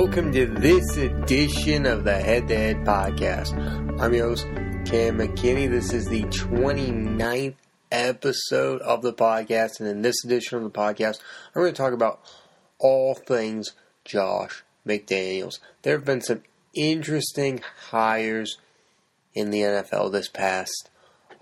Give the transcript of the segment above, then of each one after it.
welcome to this edition of the Head to Head Podcast. I'm your host, Cam McKinney. This is the 29th episode of the podcast, and in this edition of the podcast, I'm going to talk about all things Josh McDaniels. There have been some interesting hires in the NFL this past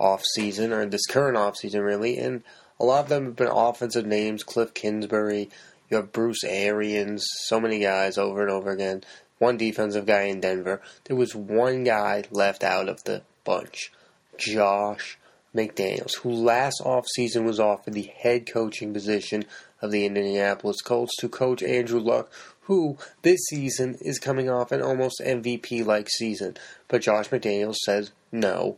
off season, or this current off season, really, and a lot of them have been offensive names Cliff Kingsbury, you have Bruce Arians, so many guys over and over again. One defensive guy in Denver. There was one guy left out of the bunch Josh McDaniels, who last offseason was offered the head coaching position of the Indianapolis Colts to coach Andrew Luck, who this season is coming off an almost MVP like season. But Josh McDaniels says no.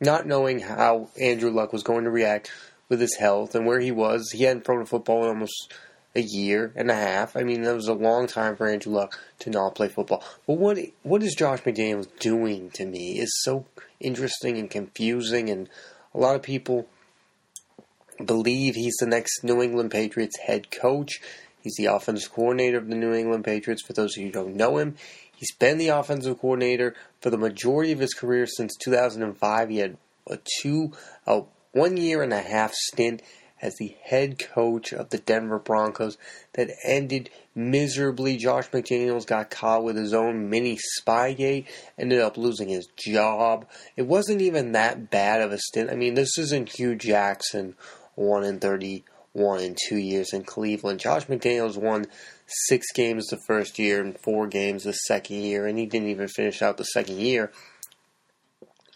Not knowing how Andrew Luck was going to react with his health and where he was, he hadn't thrown a football in almost a year and a half. I mean, that was a long time for Andrew Luck to not play football. But what what is Josh McDaniels doing to me is so interesting and confusing, and a lot of people believe he's the next New England Patriots head coach. He's the offensive coordinator of the New England Patriots. For those of you who don't know him, he's been the offensive coordinator for the majority of his career since 2005. He had a two, a one year and a half stint as the head coach of the Denver Broncos that ended miserably. Josh McDaniels got caught with his own mini spygate, ended up losing his job. It wasn't even that bad of a stint. I mean, this isn't Hue Jackson, 1 in 31 in two years in Cleveland. Josh McDaniels won six games the first year and four games the second year, and he didn't even finish out the second year.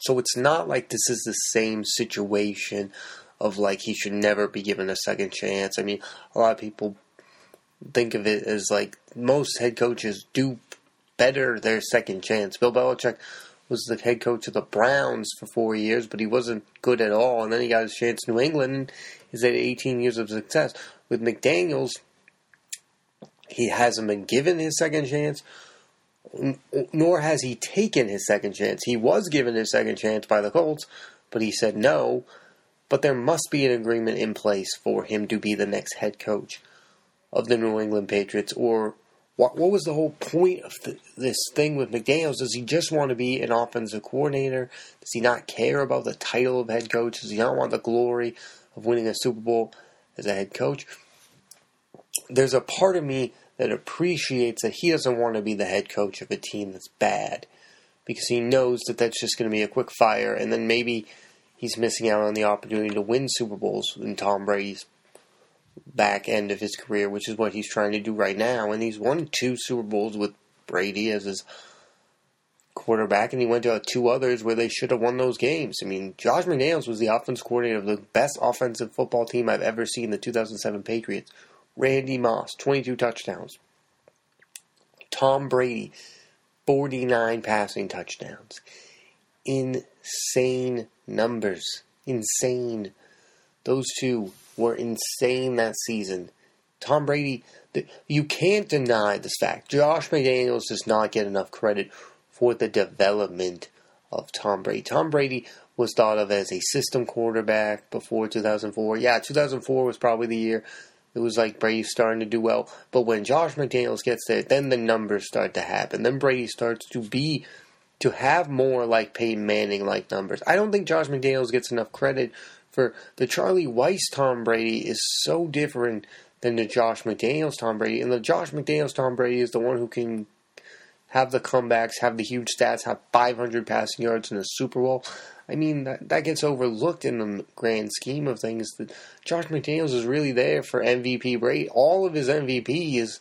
So it's not like this is the same situation of like he should never be given a second chance. I mean, a lot of people think of it as like most head coaches do better their second chance. Bill Belichick was the head coach of the Browns for four years, but he wasn't good at all. And then he got his chance in New England. He's had 18 years of success. With McDaniels, he hasn't been given his second chance, nor has he taken his second chance. He was given his second chance by the Colts, but he said no but there must be an agreement in place for him to be the next head coach of the New England Patriots. Or what, what was the whole point of this thing with McDaniels? Does he just want to be an offensive coordinator? Does he not care about the title of head coach? Does he not want the glory of winning a Super Bowl as a head coach? There's a part of me that appreciates that he doesn't want to be the head coach of a team that's bad because he knows that that's just going to be a quick fire and then maybe he's missing out on the opportunity to win Super Bowls in Tom Brady's back end of his career, which is what he's trying to do right now. And he's won two Super Bowls with Brady as his quarterback, and he went to two others where they should have won those games. I mean, Josh McDaniels was the offense coordinator of the best offensive football team I've ever seen, the 2007 Patriots. Randy Moss, 22 touchdowns. Tom Brady, 49 passing touchdowns. Insane numbers. Insane. Those two were insane that season. Tom Brady, you can't deny this fact. Josh McDaniels does not get enough credit for the development of Tom Brady. Tom Brady was thought of as a system quarterback before 2004. Yeah, 2004 was probably the year it was like Brady starting to do well. But when Josh McDaniels gets there, then the numbers start to happen. Then Brady starts to be to have more like Peyton Manning like numbers. I don't think Josh McDaniels gets enough credit for the Charlie Weis Tom Brady is so different than the Josh McDaniels Tom Brady. And the Josh McDaniels Tom Brady is the one who can have the comebacks, have the huge stats, have 500 passing yards in a Super Bowl. I mean, that, that gets overlooked in the grand scheme of things. That Josh McDaniels is really there for MVP Brady. All of his MVP is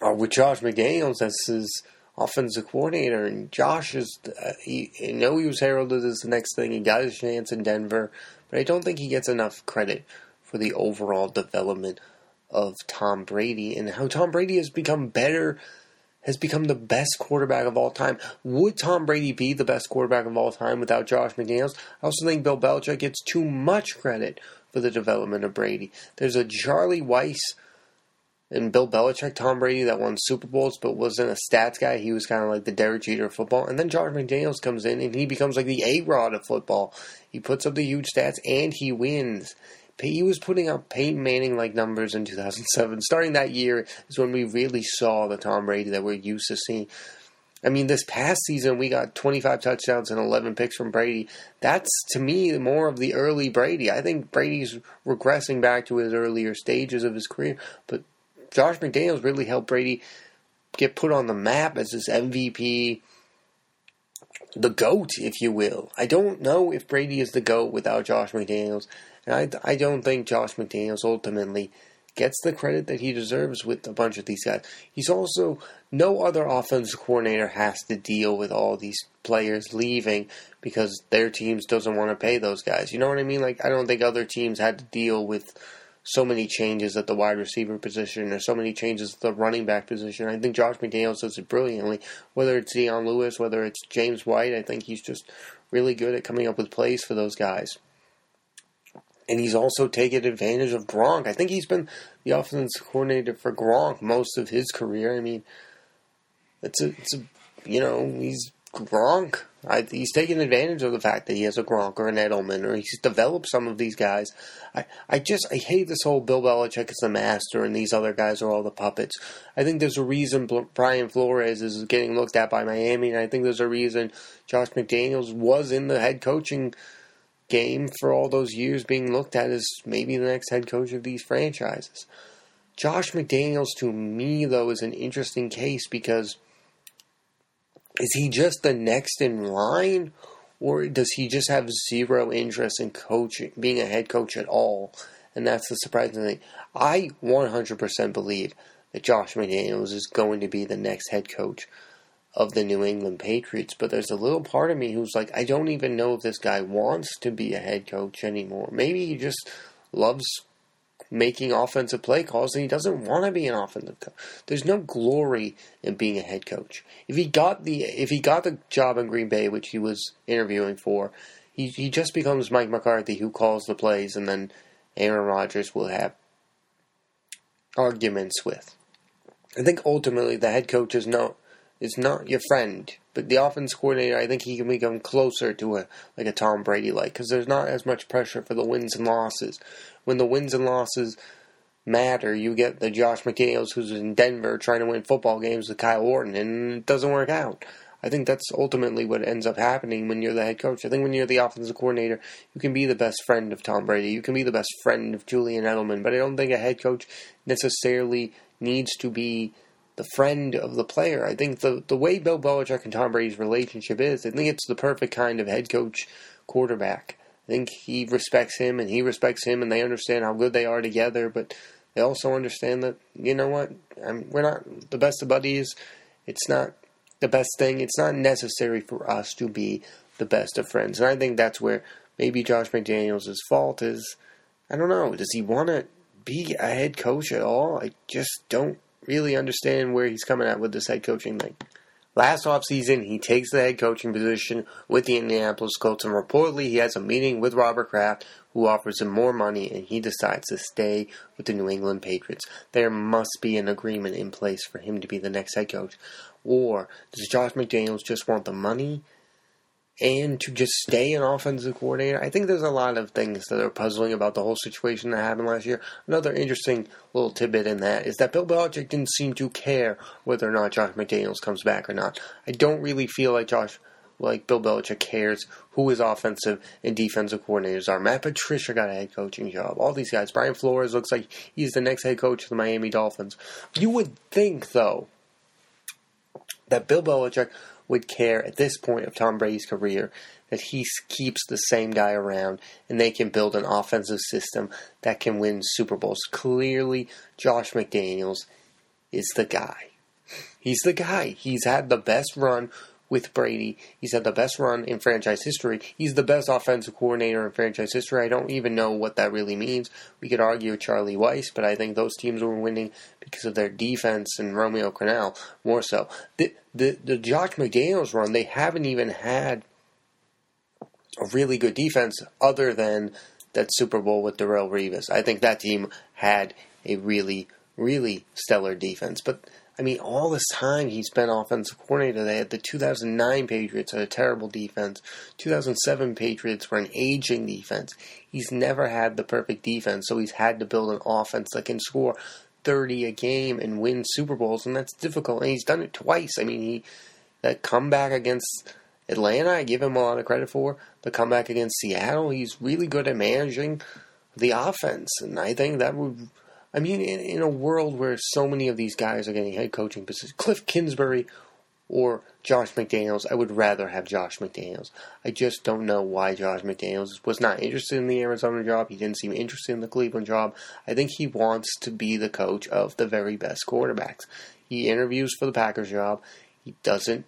are with Josh McDaniels as his offensive coordinator. And Josh is, uh, he, I know he was heralded as the next thing. He got his chance in Denver, but I don't think he gets enough credit for the overall development of Tom Brady and how Tom Brady has become better, has become the best quarterback of all time. Would Tom Brady be the best quarterback of all time without Josh McDaniels? I also think Bill Belichick gets too much credit for the development of Brady. There's a Charlie Weis and Bill Belichick, Tom Brady that won Super Bowls but wasn't a stats guy. He was kind of like the Derek Jeter of football. And then Josh McDaniels comes in and he becomes like the A Rod of football. He puts up the huge stats and he wins. he was putting up Peyton Manning like numbers in 2007. Starting that year is when we really saw the Tom Brady that we're used to seeing. I mean, this past season we got 25 touchdowns and 11 picks from Brady. That's to me more of the early Brady. I think Brady's regressing back to his earlier stages of his career, but Josh McDaniels really helped Brady get put on the map as this MVP, the GOAT, if you will. I don't know if Brady is the GOAT without Josh McDaniels, and I, I don't think Josh McDaniels ultimately gets the credit that he deserves with a bunch of these guys. He's also no other offensive coordinator has to deal with all these players leaving because their teams doesn't want to pay those guys. You know what I mean? Like I don't think other teams had to deal with so many changes at the wide receiver position or so many changes at the running back position. I think Josh McDaniels does it brilliantly. Whether it's Dion Lewis, whether it's James White, I think he's just really good at coming up with plays for those guys and he's also taken advantage of Gronk. I think he's been the offensive coordinator for Gronk most of his career. I mean, it's a, it's a you know, he's Gronk. I, he's taken advantage of the fact that he has a Gronk or an Edelman, or he's developed some of these guys. I, I just I hate this whole Bill Belichick is the master and these other guys are all the puppets. I think there's a reason Brian Flores is getting looked at by Miami, and I think there's a reason Josh McDaniels was in the head coaching game for all those years being looked at as maybe the next head coach of these franchises. Josh McDaniels, to me, though, is an interesting case because is he just the next in line, or does he just have zero interest in coaching, being a head coach at all? And that's the surprising thing. I 100% believe that Josh McDaniels is going to be the next head coach of the New England Patriots, but there's a little part of me who's like, I don't even know if this guy wants to be a head coach anymore. Maybe he just loves making offensive play calls and he doesn't want to be an offensive coach. There's no glory in being a head coach. If he got the if he got the job in Green Bay, which he was interviewing for, he he just becomes Mike McCarthy who calls the plays and then Aaron Rodgers will have arguments with. I think ultimately the head coach is no is not your friend. But the offense coordinator, I think he can become closer to a like a Tom Brady like because there's not as much pressure for the wins and losses. When the wins and losses matter, you get the Josh McDaniels who's in Denver trying to win football games with Kyle Orton, and it doesn't work out. I think that's ultimately what ends up happening when you're the head coach. I think when you're the offensive coordinator, you can be the best friend of Tom Brady. You can be the best friend of Julian Edelman, but I don't think a head coach necessarily needs to be the friend of the player. I think the the way Bill Belichick and Tom Brady's relationship is, I think it's the perfect kind of head coach quarterback. I think he respects him and he respects him, and they understand how good they are together. But they also understand that you know what, I'm, we're not the best of buddies. It's not the best thing. It's not necessary for us to be the best of friends, and I think that's where maybe Josh McDaniels' fault is. I don't know. Does he want to be a head coach at all? I just don't really understand where he's coming at with this head coaching thing. Last offseason, he takes the head coaching position with the Indianapolis Colts, and reportedly he has a meeting with Robert Kraft, who offers him more money, and he decides to stay with the New England Patriots. There must be an agreement in place for him to be the next head coach. Or does Josh McDaniels just want the money and to just stay an offensive coordinator. I think there's a lot of things that are puzzling about the whole situation that happened last year. Another interesting little tidbit in that is that Bill Belichick didn't seem to care whether or not Josh McDaniels comes back or not. I don't really feel like Josh, like Bill Belichick cares who his offensive and defensive coordinators are. Matt Patricia got a head coaching job. All these guys. Brian Flores looks like he's the next head coach of the Miami Dolphins. You would think, though, that Bill Belichick would care at this point of Tom Brady's career that he keeps the same guy around and they can build an offensive system that can win Super Bowls. Clearly, Josh McDaniels is the guy. He's the guy. He's had the best run with Brady. He's had the best run in franchise history. He's the best offensive coordinator in franchise history. I don't even know what that really means. We could argue with Charlie Weis, but I think those teams were winning because of their defense and Romeo Crennel more so. The the the Josh McDaniels run, they haven't even had a really good defense other than that Super Bowl with Darrelle Revis. I think that team had a really really stellar defense, but I mean, all this time he's been offensive coordinator. They had the 2009 Patriots had a terrible defense. 2007 Patriots were an aging defense. He's never had the perfect defense, so he's had to build an offense that can score 30 a game and win Super Bowls, and that's difficult. And he's done it twice. I mean, he that comeback against Atlanta, I give him a lot of credit for. The comeback against Seattle, he's really good at managing the offense, and I think that would I mean, in, in, a world where so many of these guys are getting head coaching positions, Cliff Kingsbury or Josh McDaniels, I would rather have Josh McDaniels. I just don't know why Josh McDaniels was not interested in the Arizona job. He didn't seem interested in the Cleveland job. I think he wants to be the coach of the very best quarterbacks. He interviews for the Packers job. He doesn't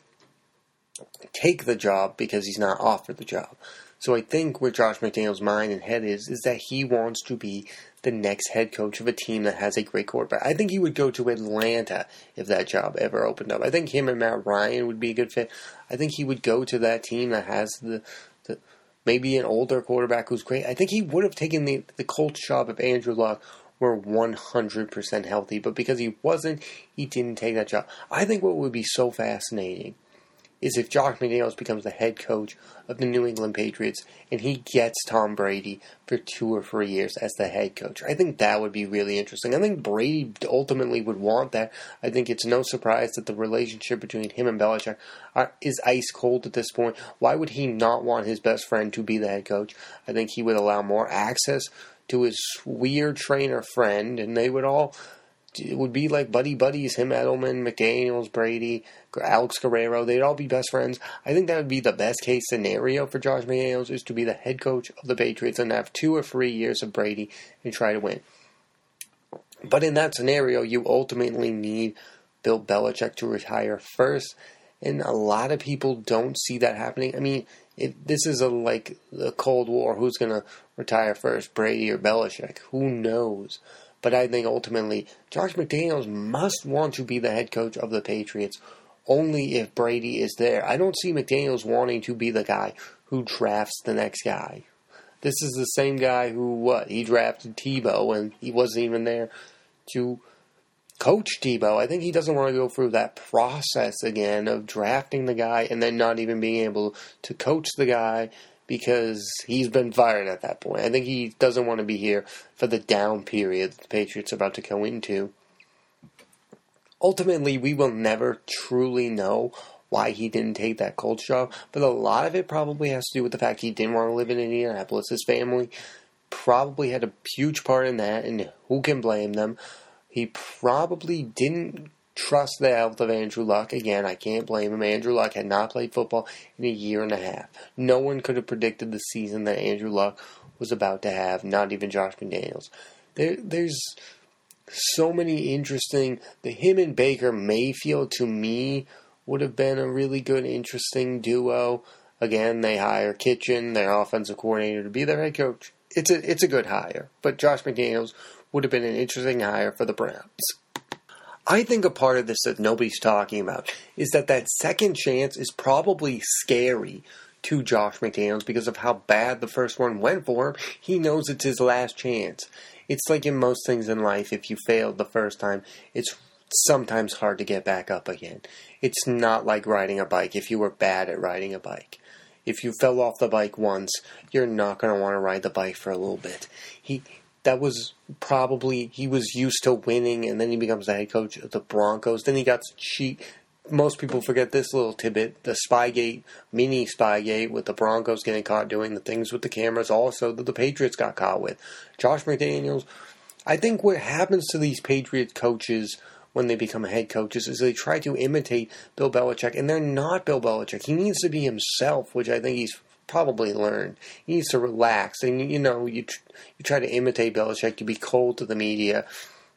take the job because he's not offered the job. So I think where Josh McDaniels' mind and head is, is that he wants to be the next head coach of a team that has a great quarterback. I think he would go to Atlanta if that job ever opened up. I think him and Matt Ryan would be a good fit. I think he would go to that team that has the, the maybe an older quarterback who's great. I think he would have taken the, the Colts job if Andrew Luck were 100% healthy, but because he wasn't, he didn't take that job. I think what would be so fascinating is if Josh McDaniels becomes the head coach of the New England Patriots and he gets Tom Brady for two or three years as the head coach. I think that would be really interesting. I think Brady ultimately would want that. I think it's no surprise that the relationship between him and Belichick are, is ice cold at this point. Why would he not want his best friend to be the head coach? I think he would allow more access to his weird trainer friend, and they would all it would be like buddy buddies, him Edelman, McDaniels, Brady, Alex Guerrero. They'd all be best friends. I think that would be the best case scenario for Josh McDaniels is to be the head coach of the Patriots and have two or three years of Brady and try to win. But in that scenario, you ultimately need Bill Belichick to retire first, and a lot of people don't see that happening. I mean, if this is a like the Cold War, who's going to retire first, Brady or Belichick? Who knows? But I think ultimately, Josh McDaniels must want to be the head coach of the Patriots only if Brady is there. I don't see McDaniels wanting to be the guy who drafts the next guy. This is the same guy who, what, he drafted Tebow and he wasn't even there to coach Tebow. I think he doesn't want to go through that process again of drafting the guy and then not even being able to coach the guy because he's been fired at that point. I think he doesn't want to be here for the down period the Patriots are about to go into. Ultimately, we will never truly know why he didn't take that Colts job, but a lot of it probably has to do with the fact he didn't want to live in Indianapolis. His family probably had a huge part in that, and who can blame them? He probably didn't trust the health of Andrew Luck. Again, I can't blame him. Andrew Luck had not played football in a year and a half. No one could have predicted the season that Andrew Luck was about to have, not even Josh McDaniels. There, there's so many interesting. The him and Baker Mayfield to me would have been a really good, interesting duo. Again, they hire Kitchen, their offensive coordinator, to be their head coach. It's a it's a good hire, but Josh McDaniels would have been an interesting hire for the Browns. I think a part of this that nobody's talking about is that that second chance is probably scary to Josh McDaniels because of how bad the first one went for him. He knows it's his last chance. It's like in most things in life, if you failed the first time, it's sometimes hard to get back up again. It's not like riding a bike if you were bad at riding a bike. If you fell off the bike once, you're not going to want to ride the bike for a little bit. He that was probably he was used to winning, and then he becomes the head coach of the Broncos. Then he got cheat. Most people forget this little tidbit: the Spygate, mini Spygate, with the Broncos getting caught doing the things with the cameras. Also, that the Patriots got caught with. Josh McDaniels. I think what happens to these Patriot coaches when they become head coaches is they try to imitate Bill Belichick, and they're not Bill Belichick. He needs to be himself, which I think he's probably learned. He needs to relax, and you know, you tr- you try to imitate Belichick. You be cold to the media.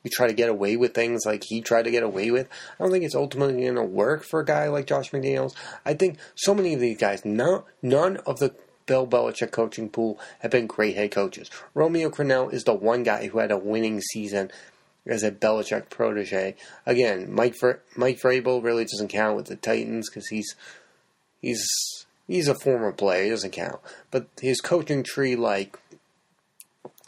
You try to get away with things like he tried to get away with. I don't think it's ultimately going to work for a guy like Josh McDaniels. I think so many of these guys, no, none of the Bill Belichick coaching pool have been great head coaches. Romeo Crennel is the one guy who had a winning season as a Belichick protege. Again, Mike Fr- Mike Vrabel really doesn't count with the Titans because he's he's he's a former player, he doesn't count. But his coaching tree, like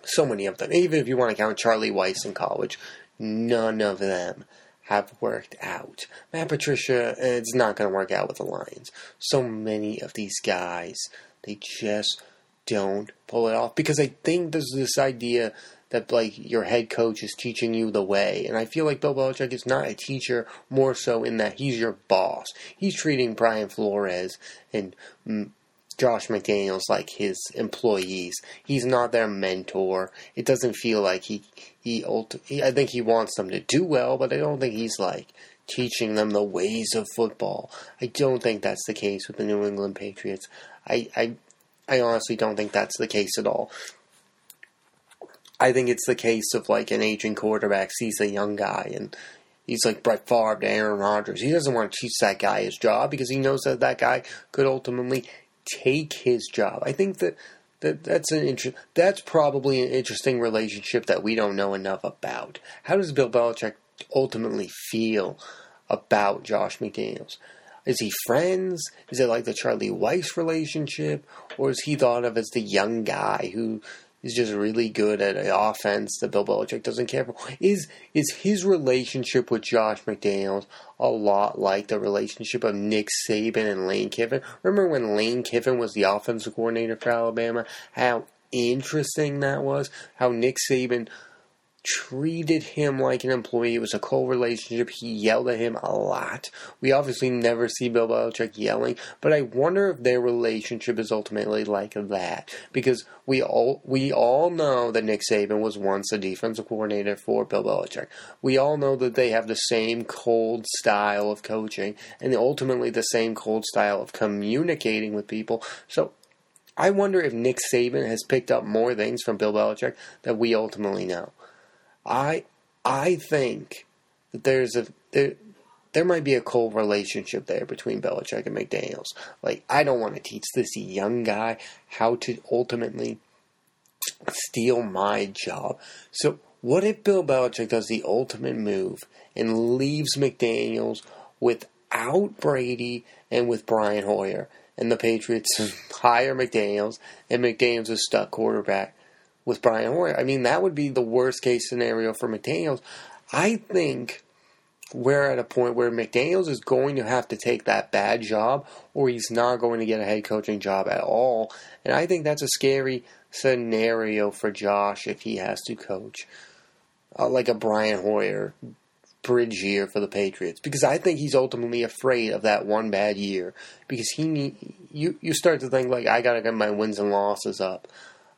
so many of them, even if you want to count Charlie Weis in college, none of them have worked out. Matt Patricia, it's not going to work out with the Lions. So many of these guys, they just don't pull it off because I think there's this idea that like your head coach is teaching you the way, and I feel like Bill Belichick is not a teacher, more so in that he's your boss. He's treating Brian Flores and mm, Josh McDaniels like his employees. He's not their mentor. It doesn't feel like he he, he I think he wants them to do well, but I don't think he's like teaching them the ways of football. I don't think that's the case with the New England Patriots. I I I honestly don't think that's the case at all. I think it's the case of like an aging quarterback sees a young guy and he's like Brett Favre to Aaron Rodgers. He doesn't want to teach that guy his job because he knows that that guy could ultimately take his job. I think that that that's an inter- that's probably an interesting relationship that we don't know enough about. How does Bill Belichick ultimately feel about Josh McDaniels? Is he friends? Is it like the Charlie Weis relationship, or is he thought of as the young guy who is just really good at offense that Bill Belichick doesn't care for. Is is his relationship with Josh McDaniels a lot like the relationship of Nick Saban and Lane Kiffin? Remember when Lane Kiffin was the offensive coordinator for Alabama? How interesting that was. How Nick Saban treated him like an employee. It was a cold relationship. He yelled at him a lot. We obviously never see Bill Belichick yelling, but I wonder if their relationship is ultimately like that because we all we all know that Nick Saban was once a defensive coordinator for Bill Belichick. We all know that they have the same cold style of coaching and ultimately the same cold style of communicating with people. So I wonder if Nick Saban has picked up more things from Bill Belichick that we ultimately know. I I think that there's a there there might be a cold relationship there between Belichick and McDaniels. Like I don't want to teach this young guy how to ultimately steal my job. So what if Bill Belichick does the ultimate move and leaves McDaniels without Brady and with Brian Hoyer? And the Patriots hire McDaniels, and McDaniels is stuck quarterback with Brian Hoyer. I mean, that would be the worst case scenario for McDaniels. I think we're at a point where McDaniels is going to have to take that bad job or he's not going to get a head coaching job at all. And I think that's a scary scenario for Josh if he has to coach. Uh, like a Brian Hoyer bridge year for the Patriots because I think he's ultimately afraid of that one bad year because he you you start to think like I got to get my wins and losses up.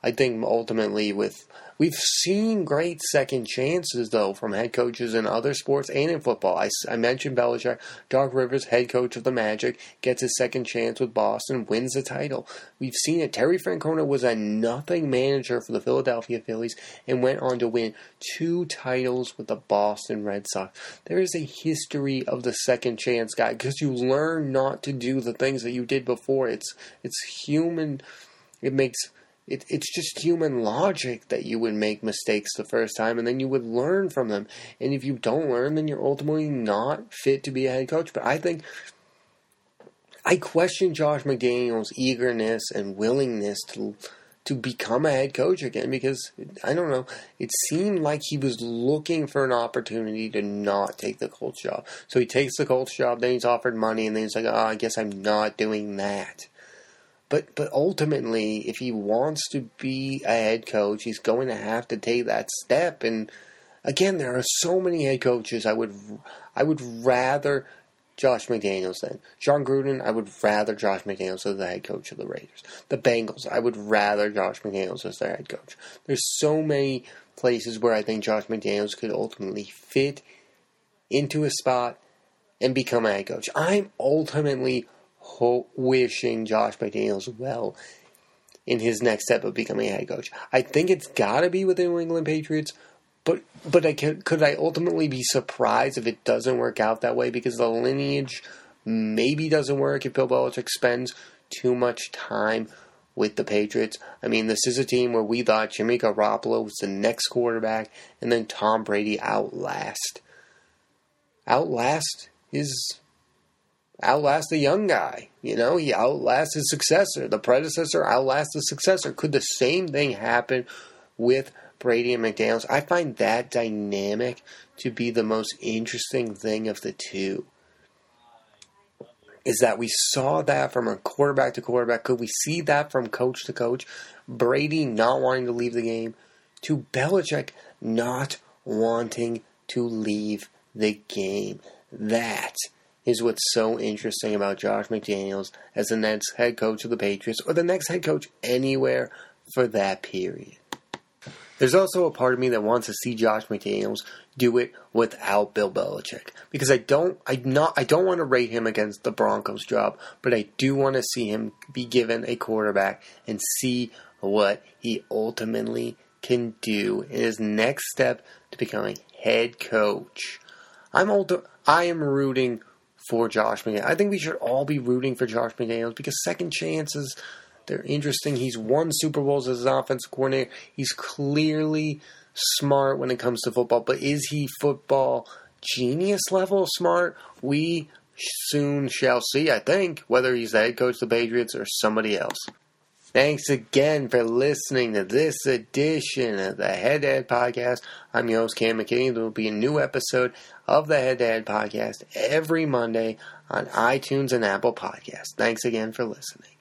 I think ultimately with we've seen great second chances though from head coaches in other sports and in football. I, I mentioned Belichick, Doc Rivers, head coach of the Magic, gets his second chance with Boston, wins the title. We've seen it. Terry Francona was a nothing manager for the Philadelphia Phillies and went on to win two titles with the Boston Red Sox. There is a history of the second chance guy because you learn not to do the things that you did before. It's it's human. It makes it, it's just human logic that you would make mistakes the first time and then you would learn from them. And if you don't learn, then you're ultimately not fit to be a head coach. But I think I question Josh McDaniel's eagerness and willingness to to become a head coach again because I don't know. It seemed like he was looking for an opportunity to not take the Colts job. So he takes the Colts job, then he's offered money, and then he's like, "Oh, I guess I'm not doing that." But but ultimately, if he wants to be a head coach, he's going to have to take that step. And again, there are so many head coaches. I would I would rather Josh McDaniels than Jon Gruden. I would rather Josh McDaniels as the head coach of the Raiders. The Bengals. I would rather Josh McDaniels as their head coach. There's so many places where I think Josh McDaniels could ultimately fit into a spot and become a head coach. I'm ultimately wishing Josh McDaniels well in his next step of becoming a head coach. I think it's got to be with the New England Patriots, but but I could, could I ultimately be surprised if it doesn't work out that way because the lineage maybe doesn't work if Bill Belichick spends too much time with the Patriots. I mean, this is a team where we thought Jimmy Garoppolo was the next quarterback, and then Tom Brady outlast. Outlast is outlast the young guy. You know, he outlasts his successor. The predecessor outlasts the successor. Could the same thing happen with Brady and McDaniels. I find that dynamic to be the most interesting thing of the two. Is that we saw that from a quarterback to quarterback. Could we see that from coach to coach? Brady not wanting to leave the game to Belichick not wanting to leave the game. That is what's so interesting about Josh McDaniels as the next head coach of the Patriots or the next head coach anywhere for that period. There's also a part of me that wants to see Josh McDaniels do it without Bill Belichick because I don't I not I don't want to rate him against the Broncos job, but I do want to see him be given a quarterback and see what he ultimately can do in his next step to becoming head coach. I'm older I am rooting for Josh McDaniels. I think we should all be rooting for Josh McDaniels because second chances they're interesting. He's won Super Bowls as an offensive coordinator. He's clearly smart when it comes to football, but is he football genius level smart? We soon shall see, I think, whether he's the head coach of the Patriots or somebody else. Thanks again for listening to this edition of the Head to Head Podcast. I'm your host, Cam McKinney. There will be a new episode of the Head to Head Podcast every Monday on iTunes and Apple Podcasts. Thanks again for listening.